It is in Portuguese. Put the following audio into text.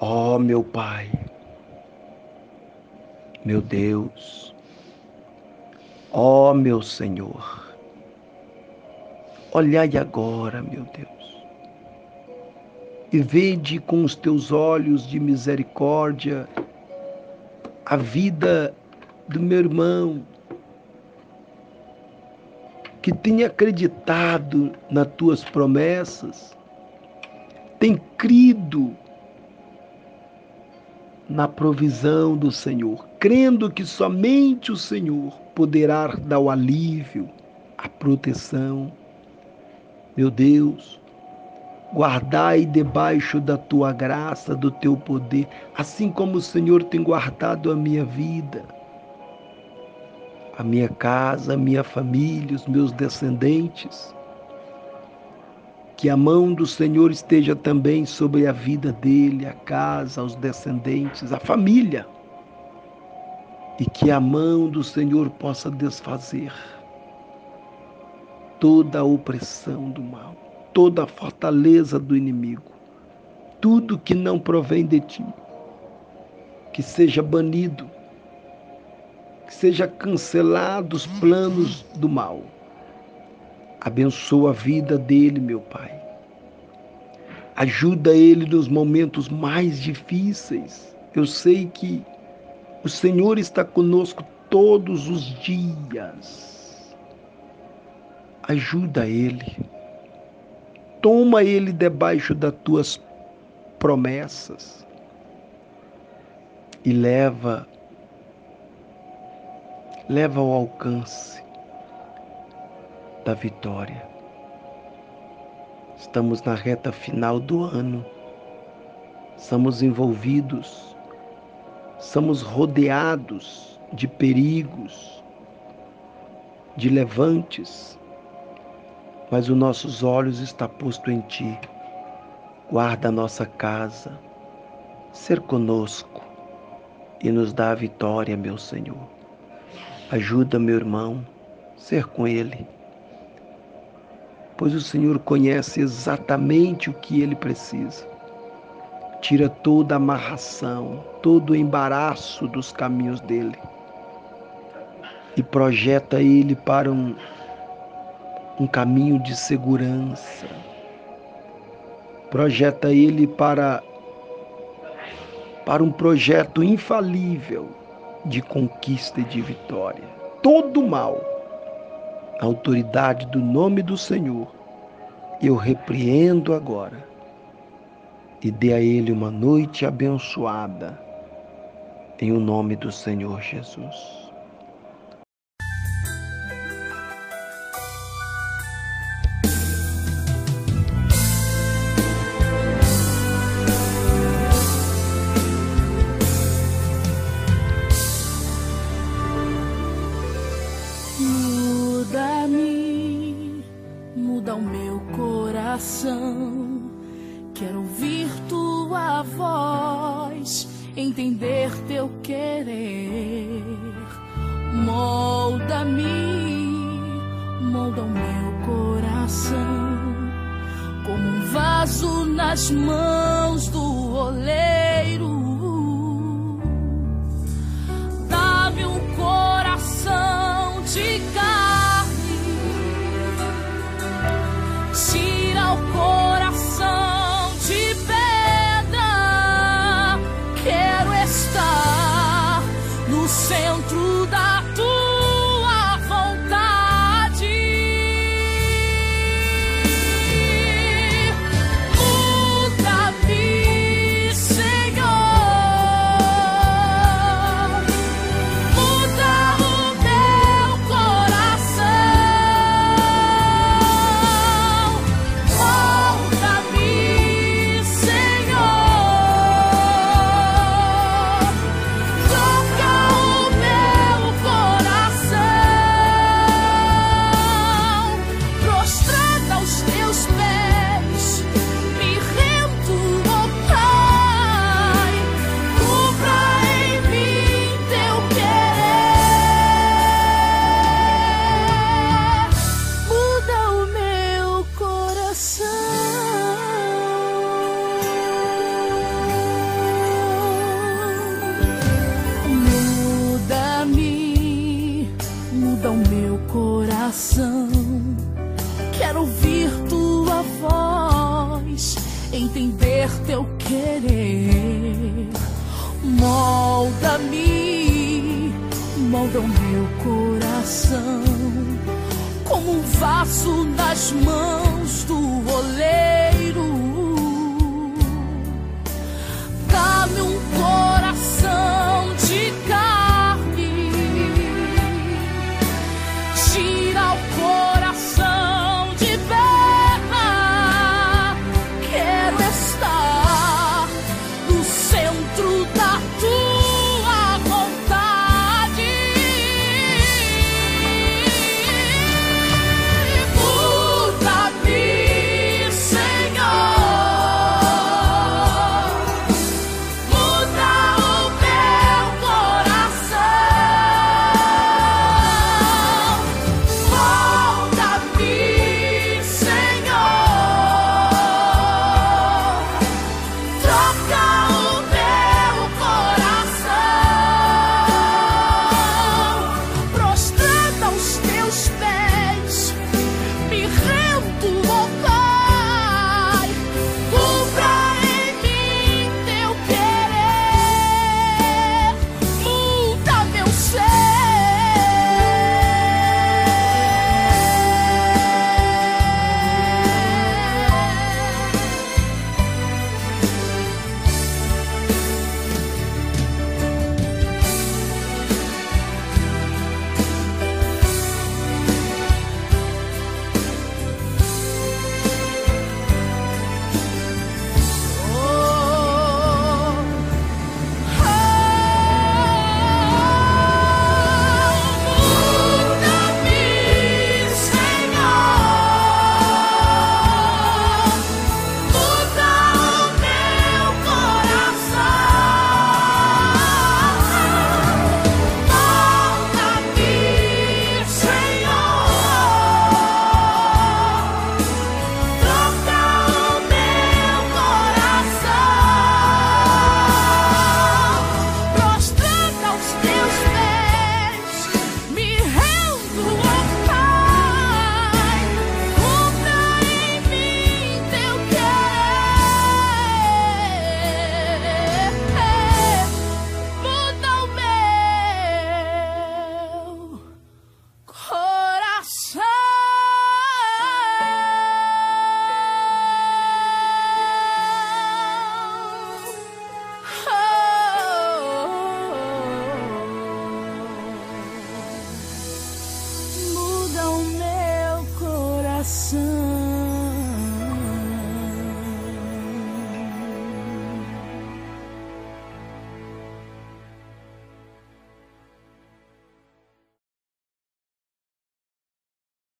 Ó oh, meu Pai, meu Deus, ó oh, meu Senhor, olhai agora, meu Deus, e vede com os teus olhos de misericórdia a vida do meu irmão que tem acreditado nas tuas promessas, tem crido na provisão do Senhor, crendo que somente o Senhor poderá dar o alívio, a proteção. Meu Deus, guardai debaixo da tua graça, do teu poder, assim como o Senhor tem guardado a minha vida, a minha casa, a minha família, os meus descendentes. Que a mão do Senhor esteja também sobre a vida dele, a casa, os descendentes, a família. E que a mão do Senhor possa desfazer toda a opressão do mal, toda a fortaleza do inimigo, tudo que não provém de ti, que seja banido, que seja cancelado os planos do mal Abençoa a vida dele, meu Pai. Ajuda ele nos momentos mais difíceis. Eu sei que o Senhor está conosco todos os dias. Ajuda ele. Toma ele debaixo das tuas promessas e leva leva ao alcance da vitória. Estamos na reta final do ano, somos envolvidos, somos rodeados de perigos, de levantes, mas os nossos olhos está posto em Ti. Guarda a nossa casa, ser conosco e nos dá a vitória, meu Senhor. Ajuda meu irmão, ser com ele pois o Senhor conhece exatamente o que ele precisa. Tira toda a amarração, todo o embaraço dos caminhos dele e projeta ele para um, um caminho de segurança. Projeta ele para, para um projeto infalível de conquista e de vitória. Todo mal a autoridade do nome do Senhor, eu repreendo agora e dê a ele uma noite abençoada, em o nome do Senhor Jesus. Coração. Quero ouvir tua voz, entender teu querer. Molda-me, molda o meu coração, como um vaso nas mãos do oleiro. teu querer. Molda-me, molda o meu coração, como um vaso nas mãos do oleiro.